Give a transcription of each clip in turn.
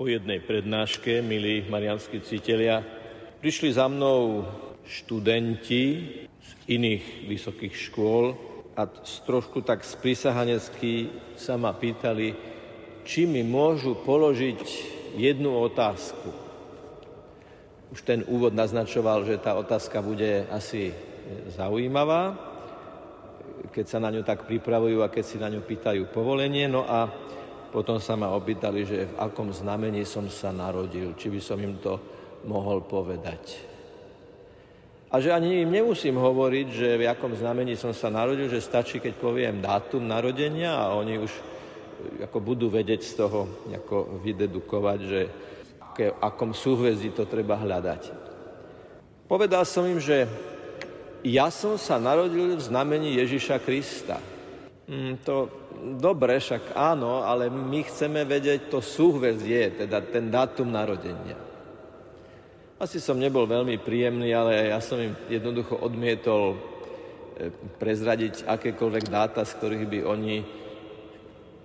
Po jednej prednáške, milí marianskí cítelia, prišli za mnou študenti z iných vysokých škôl a trošku tak sprisahanecky sa ma pýtali, či mi môžu položiť jednu otázku. Už ten úvod naznačoval, že tá otázka bude asi zaujímavá, keď sa na ňu tak pripravujú a keď si na ňu pýtajú povolenie. No a potom sa ma opýtali, že v akom znamení som sa narodil, či by som im to mohol povedať. A že ani im nemusím hovoriť, že v akom znamení som sa narodil, že stačí, keď poviem dátum narodenia a oni už e, ako budú vedieť z toho ako vydedukovať, že v akom súhvezdí to treba hľadať. Povedal som im, že ja som sa narodil v znamení Ježiša Krista. Mm, to dobre, však áno, ale my chceme vedieť to súhvezdie, teda ten dátum narodenia. Asi som nebol veľmi príjemný, ale ja som im jednoducho odmietol e, prezradiť akékoľvek dáta, z ktorých by oni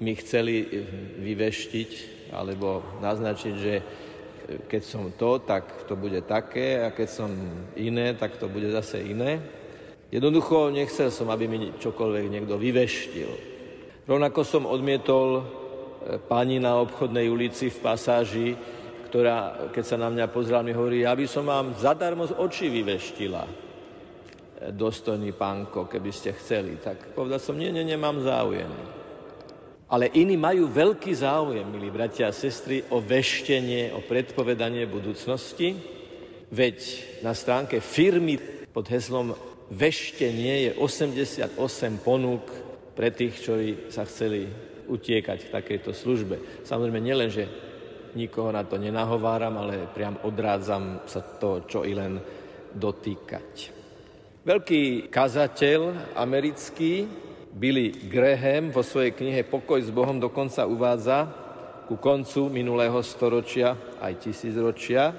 mi chceli e, vyveštiť alebo naznačiť, že e, keď som to, tak to bude také a keď som iné, tak to bude zase iné. Jednoducho nechcel som, aby mi čokoľvek niekto vyveštil. Rovnako som odmietol e, pani na obchodnej ulici v pasáži, ktorá, keď sa na mňa pozrela, mi hovorí, ja by som vám zadarmo z očí vyveštila, e, dostojný pánko, keby ste chceli. Tak povedal som, nie, nie, nemám záujem. Ale iní majú veľký záujem, milí bratia a sestry, o veštenie, o predpovedanie budúcnosti. Veď na stránke firmy pod heslom veštenie je 88 ponúk pre tých, ktorí sa chceli utiekať v takejto službe. Samozrejme, nielen, že nikoho na to nenahováram, ale priam odrádzam sa to, čo i len dotýkať. Veľký kazateľ americký Billy Graham vo svojej knihe Pokoj s Bohom dokonca uvádza ku koncu minulého storočia aj tisícročia,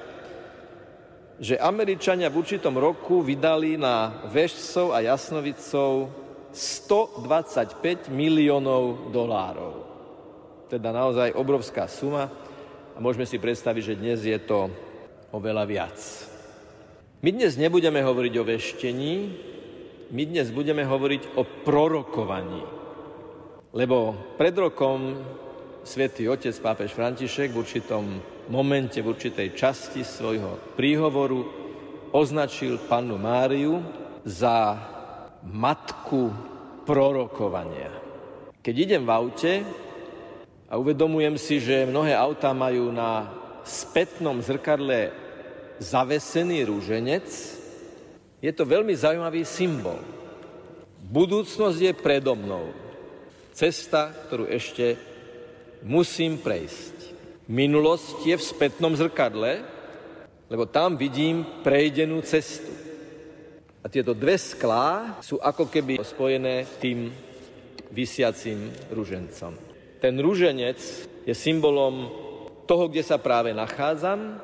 že Američania v určitom roku vydali na vežcov a jasnovicov 125 miliónov dolárov. Teda naozaj obrovská suma a môžeme si predstaviť, že dnes je to oveľa viac. My dnes nebudeme hovoriť o veštení, my dnes budeme hovoriť o prorokovaní. Lebo pred rokom svätý otec pápež František v určitom momente, v určitej časti svojho príhovoru označil pannu Máriu za matku prorokovania. Keď idem v aute a uvedomujem si, že mnohé autá majú na spätnom zrkadle zavesený rúženec, je to veľmi zaujímavý symbol. Budúcnosť je predo mnou. Cesta, ktorú ešte musím prejsť. Minulosť je v spätnom zrkadle, lebo tam vidím prejdenú cestu. A tieto dve sklá sú ako keby spojené tým vysiacím ružencom. Ten ruženec je symbolom toho, kde sa práve nachádzam.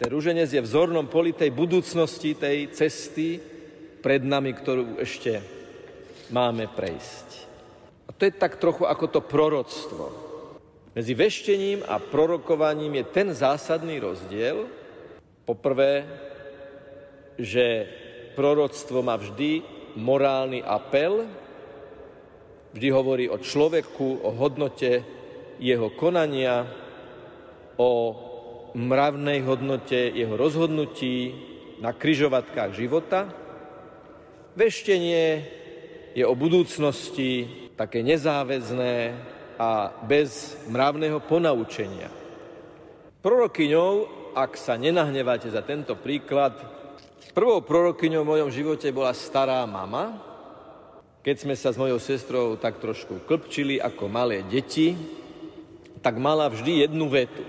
Ten ruženec je vzornom poli tej budúcnosti, tej cesty pred nami, ktorú ešte máme prejsť. A to je tak trochu ako to proroctvo. Medzi veštením a prorokovaním je ten zásadný rozdiel. Poprvé, že proroctvo má vždy morálny apel, vždy hovorí o človeku, o hodnote jeho konania, o mravnej hodnote jeho rozhodnutí na kryžovatkách života. Veštenie je o budúcnosti také nezáväzné, a bez mravného ponaučenia. Prorokyňou, ak sa nenahneváte za tento príklad, prvou prorokyňou v mojom živote bola stará mama, keď sme sa s mojou sestrou tak trošku klpčili ako malé deti, tak mala vždy jednu vetu.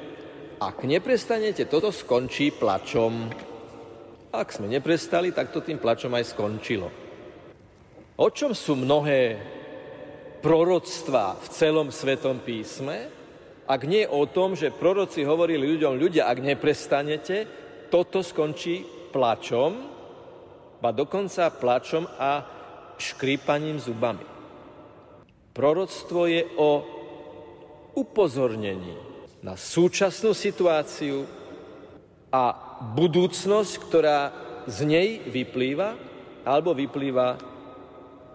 Ak neprestanete, toto skončí plačom. Ak sme neprestali, tak to tým plačom aj skončilo. O čom sú mnohé proroctva v celom Svetom písme, ak nie o tom, že proroci hovorili ľuďom, ľudia, ak neprestanete, toto skončí plačom, ba dokonca plačom a škrípaním zubami. Proroctvo je o upozornení, na súčasnú situáciu a budúcnosť, ktorá z nej vyplýva, alebo vyplýva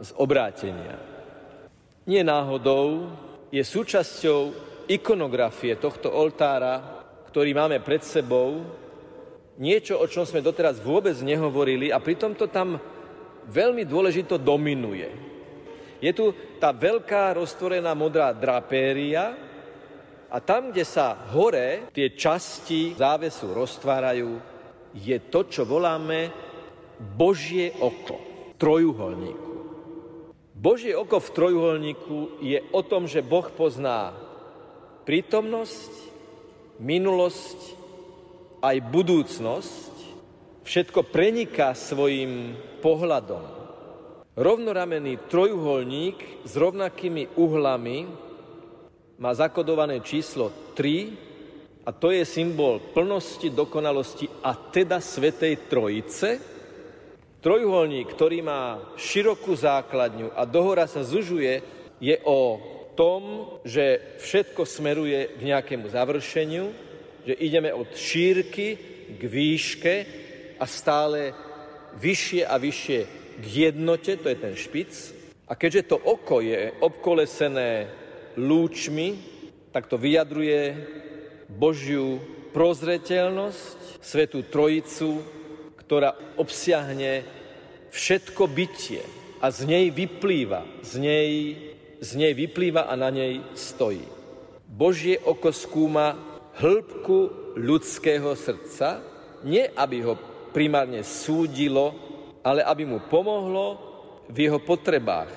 z obrátenia. Nie náhodou je súčasťou ikonografie tohto oltára, ktorý máme pred sebou, niečo, o čom sme doteraz vôbec nehovorili a pritom to tam veľmi dôležito dominuje. Je tu tá veľká roztvorená modrá drapéria a tam, kde sa hore tie časti závesu roztvárajú, je to, čo voláme Božie oko v trojuholníku. Božie oko v trojuholníku je o tom, že Boh pozná prítomnosť, minulosť, aj budúcnosť. Všetko preniká svojim pohľadom. Rovnoramený trojuholník s rovnakými uhlami má zakodované číslo 3 a to je symbol plnosti, dokonalosti a teda Svetej Trojice, Trojuholník, ktorý má širokú základňu a dohora sa zužuje, je o tom, že všetko smeruje k nejakému završeniu, že ideme od šírky k výške a stále vyššie a vyššie k jednote, to je ten špic. A keďže to oko je obkolesené lúčmi, tak to vyjadruje Božiu prozreteľnosť, Svetú Trojicu, ktorá obsiahne všetko bytie a z nej vyplýva, z nej, z nej vyplýva a na nej stojí. Božie oko skúma hĺbku ľudského srdca, nie aby ho primárne súdilo, ale aby mu pomohlo v jeho potrebách.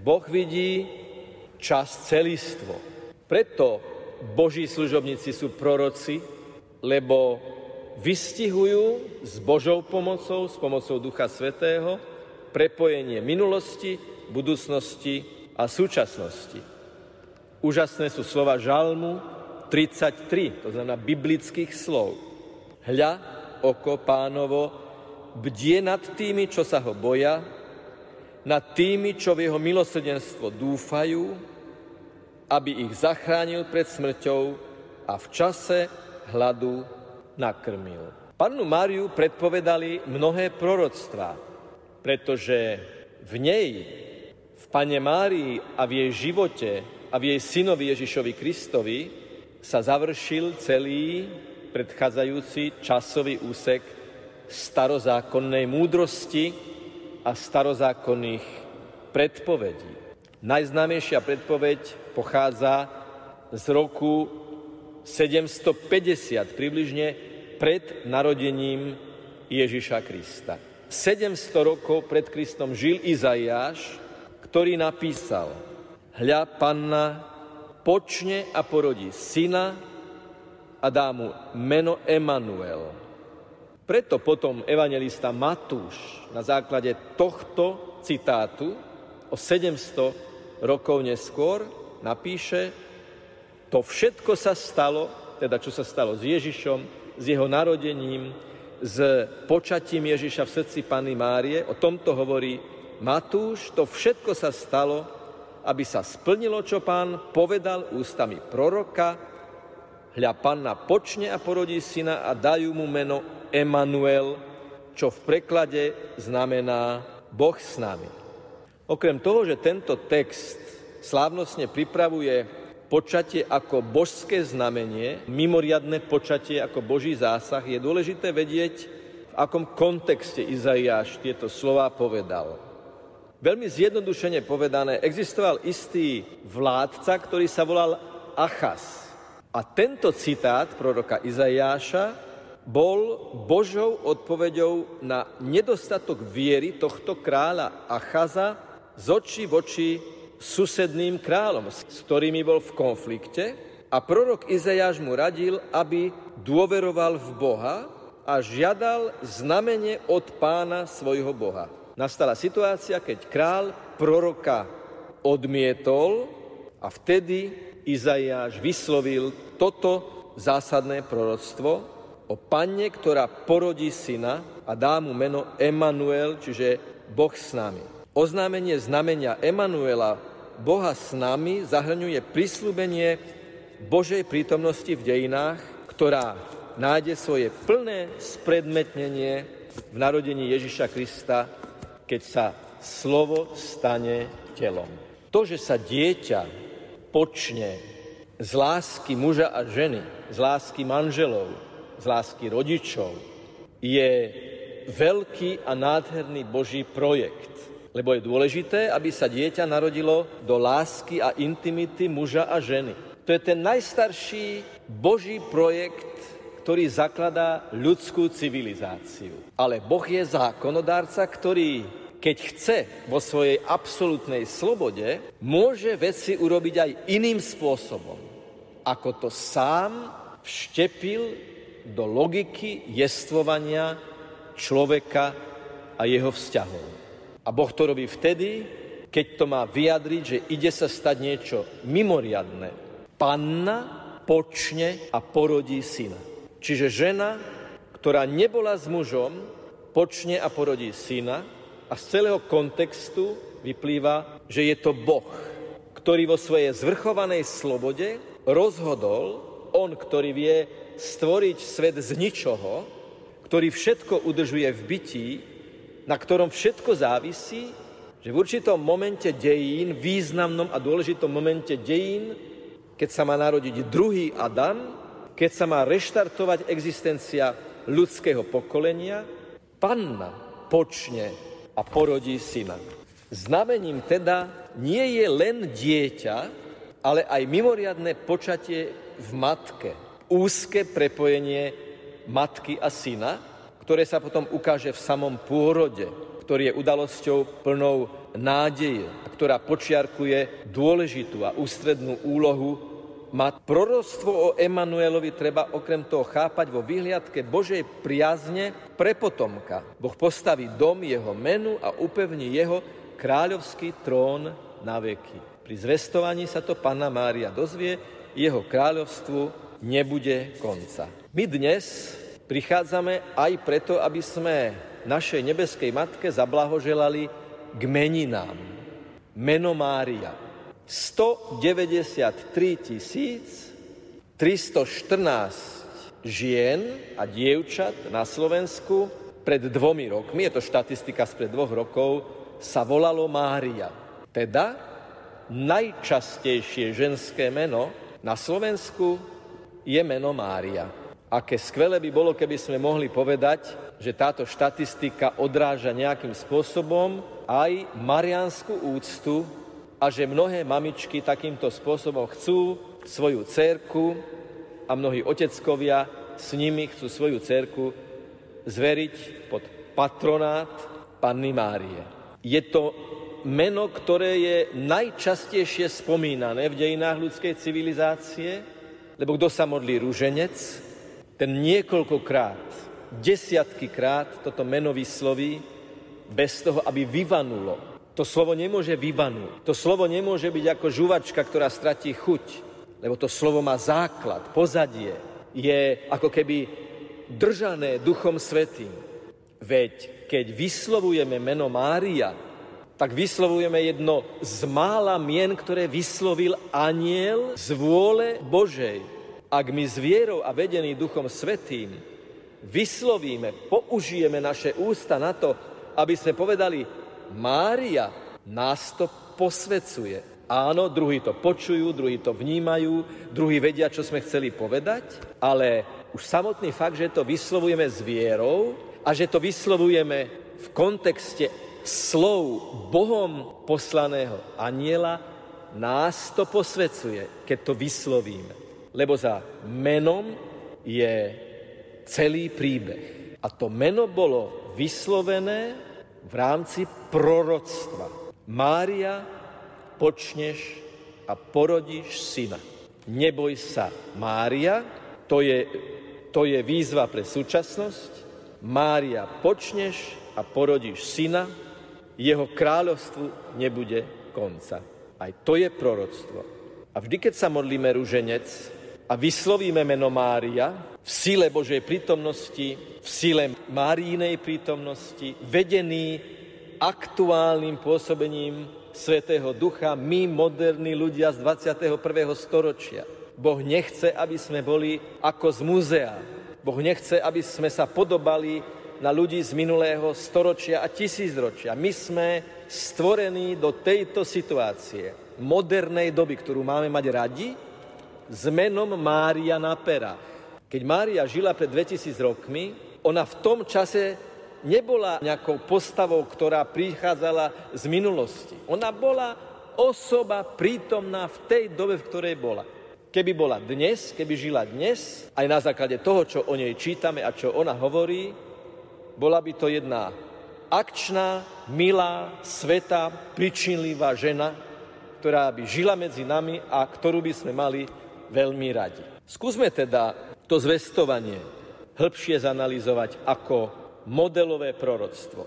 Boh vidí čas celistvo. Preto Boží služobníci sú proroci, lebo vystihujú s Božou pomocou, s pomocou Ducha Svetého, prepojenie minulosti, budúcnosti a súčasnosti. Úžasné sú slova Žalmu 33, to znamená biblických slov. Hľa, oko pánovo, bdie nad tými, čo sa ho boja, nad tými, čo v jeho milosrdenstvo dúfajú, aby ich zachránil pred smrťou a v čase hladu nakrmil. Pannu Máriu predpovedali mnohé proroctvá, pretože v nej, v Pane Márii a v jej živote a v jej synovi Ježišovi Kristovi sa završil celý predchádzajúci časový úsek starozákonnej múdrosti a starozákonných predpovedí. Najznámejšia predpoveď pochádza z roku 750 približne pred narodením Ježiša Krista. 700 rokov pred Kristom žil Izaiáš, ktorý napísal Hľa panna počne a porodí syna a dá mu meno Emanuel. Preto potom evangelista Matúš na základe tohto citátu o 700 rokov neskôr napíše, to všetko sa stalo, teda čo sa stalo s Ježišom, s jeho narodením, s počatím Ježiša v srdci Pany Márie. O tomto hovorí Matúš. To všetko sa stalo, aby sa splnilo, čo pán povedal ústami proroka. Hľa panna počne a porodí syna a dajú mu meno Emanuel, čo v preklade znamená Boh s nami. Okrem toho, že tento text slávnostne pripravuje počatie ako božské znamenie, mimoriadne počatie ako boží zásah, je dôležité vedieť, v akom kontexte Izaiáš tieto slova povedal. Veľmi zjednodušene povedané, existoval istý vládca, ktorý sa volal Achas. A tento citát proroka Izaiáša bol Božou odpoveďou na nedostatok viery tohto kráľa Achaza z očí v oči susedným kráľom, s ktorými bol v konflikte a prorok Izajáš mu radil, aby dôveroval v Boha a žiadal znamenie od pána svojho Boha. Nastala situácia, keď král proroka odmietol a vtedy Izajáš vyslovil toto zásadné proroctvo o panne, ktorá porodí syna a dá mu meno Emanuel, čiže Boh s nami. Oznámenie znamenia Emanuela Boha s nami zahrňuje prislúbenie Božej prítomnosti v dejinách, ktorá nájde svoje plné spredmetnenie v narodení Ježiša Krista, keď sa slovo stane telom. To, že sa dieťa počne z lásky muža a ženy, z lásky manželov, z lásky rodičov, je veľký a nádherný Boží projekt. Lebo je dôležité, aby sa dieťa narodilo do lásky a intimity muža a ženy. To je ten najstarší Boží projekt, ktorý zakladá ľudskú civilizáciu. Ale Boh je zákonodárca, ktorý, keď chce vo svojej absolútnej slobode, môže veci urobiť aj iným spôsobom, ako to sám vštepil do logiky jestvovania človeka a jeho vzťahov. A Boh to robí vtedy, keď to má vyjadriť, že ide sa stať niečo mimoriadné. Panna počne a porodí syna. Čiže žena, ktorá nebola s mužom, počne a porodí syna a z celého kontextu vyplýva, že je to Boh, ktorý vo svojej zvrchovanej slobode rozhodol, on, ktorý vie stvoriť svet z ničoho, ktorý všetko udržuje v bytí, na ktorom všetko závisí, že v určitom momente dejín, významnom a dôležitom momente dejín, keď sa má narodiť druhý Adam, keď sa má reštartovať existencia ľudského pokolenia, panna počne a porodí syna. Znamením teda nie je len dieťa, ale aj mimoriadne počatie v matke. Úzke prepojenie matky a syna, ktoré sa potom ukáže v samom pôrode, ktorý je udalosťou plnou nádeje, ktorá počiarkuje dôležitú a ústrednú úlohu má proroctvo o Emanuelovi treba okrem toho chápať vo vyhliadke Božej priazne pre potomka. Boh postaví dom jeho menu a upevní jeho kráľovský trón na veky. Pri zvestovaní sa to Panna Mária dozvie, jeho kráľovstvu nebude konca. My dnes prichádzame aj preto, aby sme našej nebeskej matke zablahoželali k meninám. Meno Mária. 193 314 žien a dievčat na Slovensku pred dvomi rokmi, je to štatistika spred dvoch rokov, sa volalo Mária. Teda najčastejšie ženské meno na Slovensku je meno Mária. Aké skvelé by bolo, keby sme mohli povedať, že táto štatistika odráža nejakým spôsobom aj marianskú úctu a že mnohé mamičky takýmto spôsobom chcú svoju cerku a mnohí oteckovia s nimi chcú svoju cerku zveriť pod patronát Panny Márie. Je to meno, ktoré je najčastejšie spomínané v dejinách ľudskej civilizácie, lebo kto sa modlí rúženec, ten niekoľkokrát, desiatky krát toto meno vysloví bez toho, aby vyvanulo to slovo nemôže vyvanúť. To slovo nemôže byť ako žuvačka, ktorá stratí chuť, lebo to slovo má základ, pozadie. Je ako keby držané Duchom Svetým. Veď keď vyslovujeme meno Mária, tak vyslovujeme jedno z mála mien, ktoré vyslovil aniel z vôle Božej. Ak my s vierou a vedený Duchom Svetým vyslovíme, použijeme naše ústa na to, aby sme povedali Mária nás to posvecuje. Áno, druhí to počujú, druhí to vnímajú, druhí vedia, čo sme chceli povedať, ale už samotný fakt, že to vyslovujeme s vierou a že to vyslovujeme v kontexte slov Bohom poslaného aniela, nás to posvecuje, keď to vyslovíme. Lebo za menom je celý príbeh. A to meno bolo vyslovené v rámci proroctva. Mária, počneš a porodíš syna. Neboj sa, Mária, to je, to je výzva pre súčasnosť. Mária, počneš a porodíš syna, jeho kráľovstvu nebude konca. Aj to je proroctvo. A vždy, keď sa modlíme ruženec a vyslovíme meno Mária v sile Božej prítomnosti, v sile Márínej prítomnosti, vedený aktuálnym pôsobením Svetého Ducha, my, moderní ľudia z 21. storočia. Boh nechce, aby sme boli ako z múzea. Boh nechce, aby sme sa podobali na ľudí z minulého storočia a tisícročia. My sme stvorení do tejto situácie, modernej doby, ktorú máme mať radi, s menom Mária Napera. Keď Mária žila pred 2000 rokmi, ona v tom čase nebola nejakou postavou, ktorá prichádzala z minulosti. Ona bola osoba prítomná v tej dobe, v ktorej bola. Keby bola dnes, keby žila dnes, aj na základe toho, čo o nej čítame a čo ona hovorí, bola by to jedna akčná, milá, sveta, pričinlivá žena, ktorá by žila medzi nami a ktorú by sme mali veľmi radi. Skúsme teda to zvestovanie hĺbšie zanalizovať ako modelové proroctvo.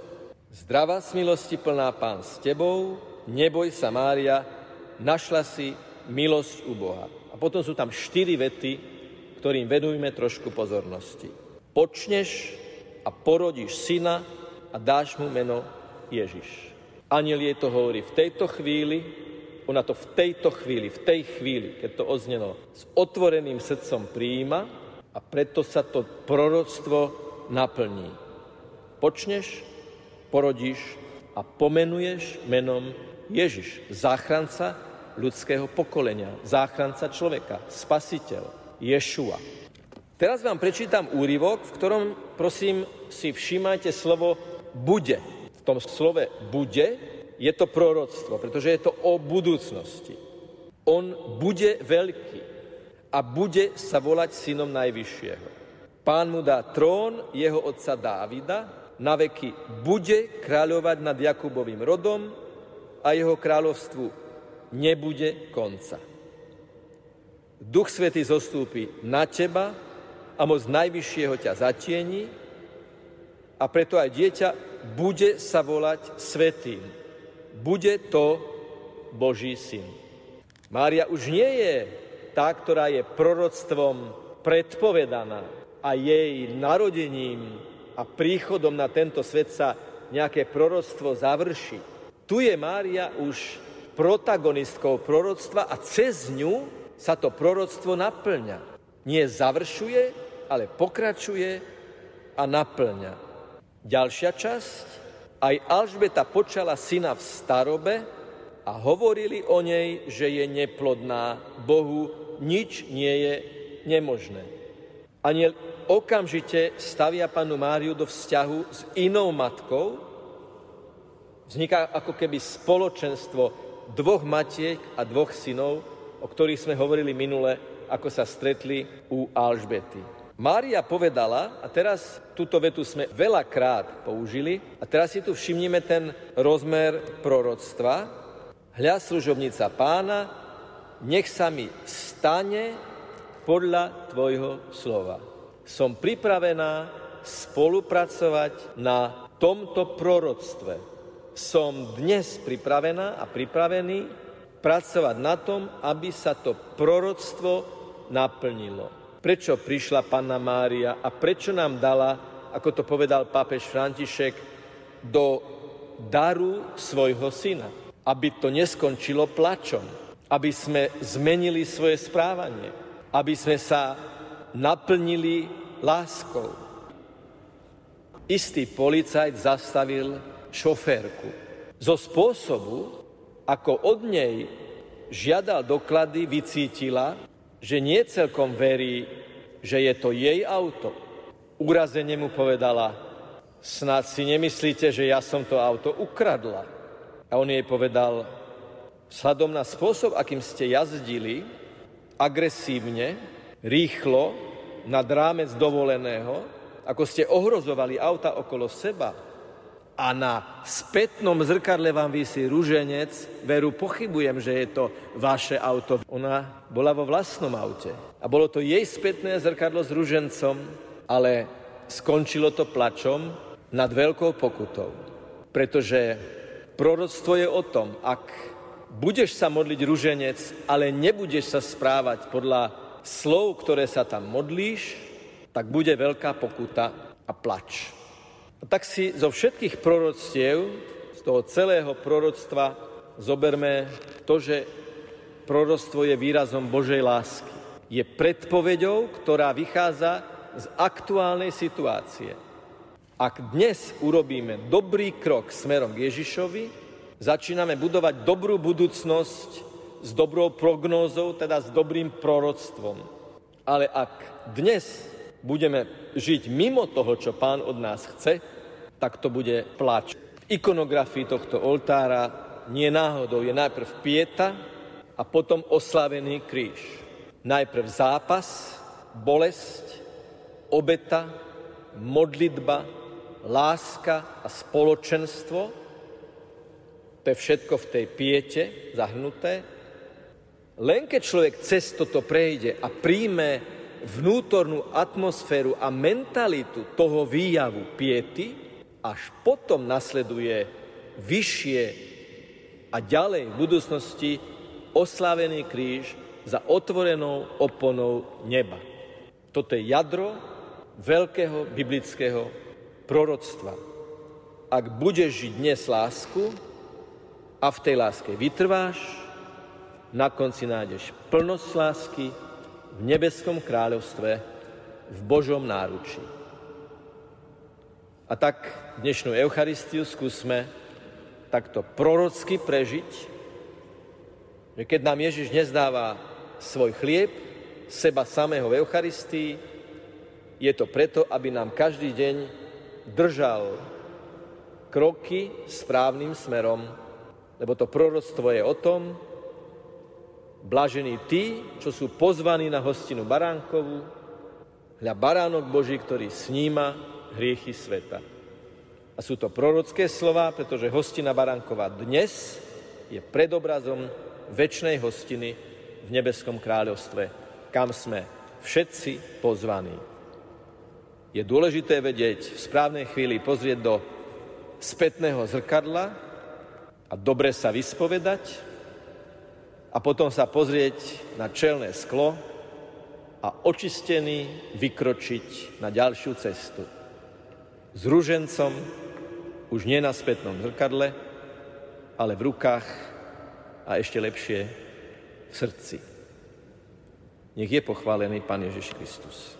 Zdravá milosti plná pán s tebou, neboj sa Mária, našla si milosť u Boha. A potom sú tam štyri vety, ktorým venujme trošku pozornosti. Počneš a porodíš syna a dáš mu meno Ježiš. Aniel jej to hovorí v tejto chvíli, ona to v tejto chvíli, v tej chvíli, keď to oznelo, s otvoreným srdcom prijíma a preto sa to proroctvo naplní. Počneš, porodíš a pomenuješ menom Ježiš, záchranca ľudského pokolenia, záchranca človeka, spasiteľ, Ješua. Teraz vám prečítam úryvok, v ktorom, prosím, si všímajte slovo bude. V tom slove bude je to proroctvo, pretože je to o budúcnosti. On bude veľký a bude sa volať synom Najvyššieho. Pán mu dá trón jeho otca Dávida, na veky bude kráľovať nad Jakubovým rodom a jeho kráľovstvu nebude konca. Duch Svety zostúpi na teba a moc Najvyššieho ťa zatieni a preto aj dieťa bude sa volať Svetým. Bude to Boží syn. Mária už nie je tá, ktorá je proroctvom predpovedaná a jej narodením a príchodom na tento svet sa nejaké proroctvo završí. Tu je Mária už protagonistkou proroctva a cez ňu sa to proroctvo naplňa. Nie završuje, ale pokračuje a naplňa. Ďalšia časť. Aj Alžbeta počala syna v starobe a hovorili o nej, že je neplodná. Bohu nič nie je nemožné. Aniel okamžite stavia panu Máriu do vzťahu s inou matkou. Vzniká ako keby spoločenstvo dvoch matiek a dvoch synov, o ktorých sme hovorili minule, ako sa stretli u Alžbety. Mária povedala, a teraz túto vetu sme veľakrát použili, a teraz si tu všimnime ten rozmer proroctva. Hľa služobnica pána, nech sa mi stane podľa tvojho slova. Som pripravená spolupracovať na tomto proroctve som dnes pripravená a pripravený pracovať na tom, aby sa to proroctvo naplnilo. Prečo prišla Panna Mária a prečo nám dala, ako to povedal pápež František, do daru svojho syna. Aby to neskončilo plačom, aby sme zmenili svoje správanie, aby sme sa naplnili láskou. Istý policajt zastavil šoférku. Zo spôsobu, ako od nej žiadal doklady, vycítila, že nie celkom verí, že je to jej auto. Urazene mu povedala, snad si nemyslíte, že ja som to auto ukradla. A on jej povedal, vzhľadom na spôsob, akým ste jazdili, agresívne, rýchlo, nad rámec dovoleného, ako ste ohrozovali auta okolo seba, a na spätnom zrkadle vám vysí rúženec, veru pochybujem, že je to vaše auto. Ona bola vo vlastnom aute a bolo to jej spätné zrkadlo s rúžencom, ale skončilo to plačom nad veľkou pokutou. Pretože proroctvo je o tom, ak budeš sa modliť rúženec, ale nebudeš sa správať podľa slov, ktoré sa tam modlíš, tak bude veľká pokuta a plač. Tak si zo všetkých proroctiev, z toho celého proroctva, zoberme to, že proroctvo je výrazom Božej lásky. je predpovedou, ktorá vychádza z aktuálnej situácie. Ak dnes urobíme dobrý krok smerom k Ježišovi, začíname budovať dobrú budúcnosť s dobrou prognózou, teda s dobrým proroctvom. Ale ak dnes budeme žiť mimo toho, čo pán od nás chce, tak to bude plač. V ikonografii tohto oltára nie náhodou je najprv pieta a potom oslavený kríž. Najprv zápas, bolesť, obeta, modlitba, láska a spoločenstvo, to je všetko v tej piete zahrnuté. Len keď človek cez toto prejde a príjme vnútornú atmosféru a mentalitu toho výjavu piety, až potom nasleduje vyššie a ďalej v budúcnosti oslávený kríž za otvorenou oponou neba. Toto je jadro veľkého biblického proroctva. Ak budeš žiť dnes lásku a v tej láske vytrváš, na konci nájdeš plnosť lásky v nebeskom kráľovstve, v Božom náručí. A tak dnešnú Eucharistiu skúsme takto prorocky prežiť, že keď nám Ježiš nezdáva svoj chlieb, seba samého v Eucharistii, je to preto, aby nám každý deň držal kroky správnym smerom, lebo to proroctvo je o tom, blažení tí, čo sú pozvaní na hostinu baránkovú, hľa baránok Boží, ktorý sníma hriechy sveta. A sú to prorocké slova, pretože hostina baránková dnes je predobrazom väčšnej hostiny v nebeskom kráľovstve, kam sme všetci pozvaní. Je dôležité vedieť v správnej chvíli pozrieť do spätného zrkadla a dobre sa vyspovedať a potom sa pozrieť na čelné sklo a očistený vykročiť na ďalšiu cestu. S ružencom už nie na spätnom zrkadle, ale v rukách a ešte lepšie v srdci. Nech je pochválený Pán Ježiš Kristus.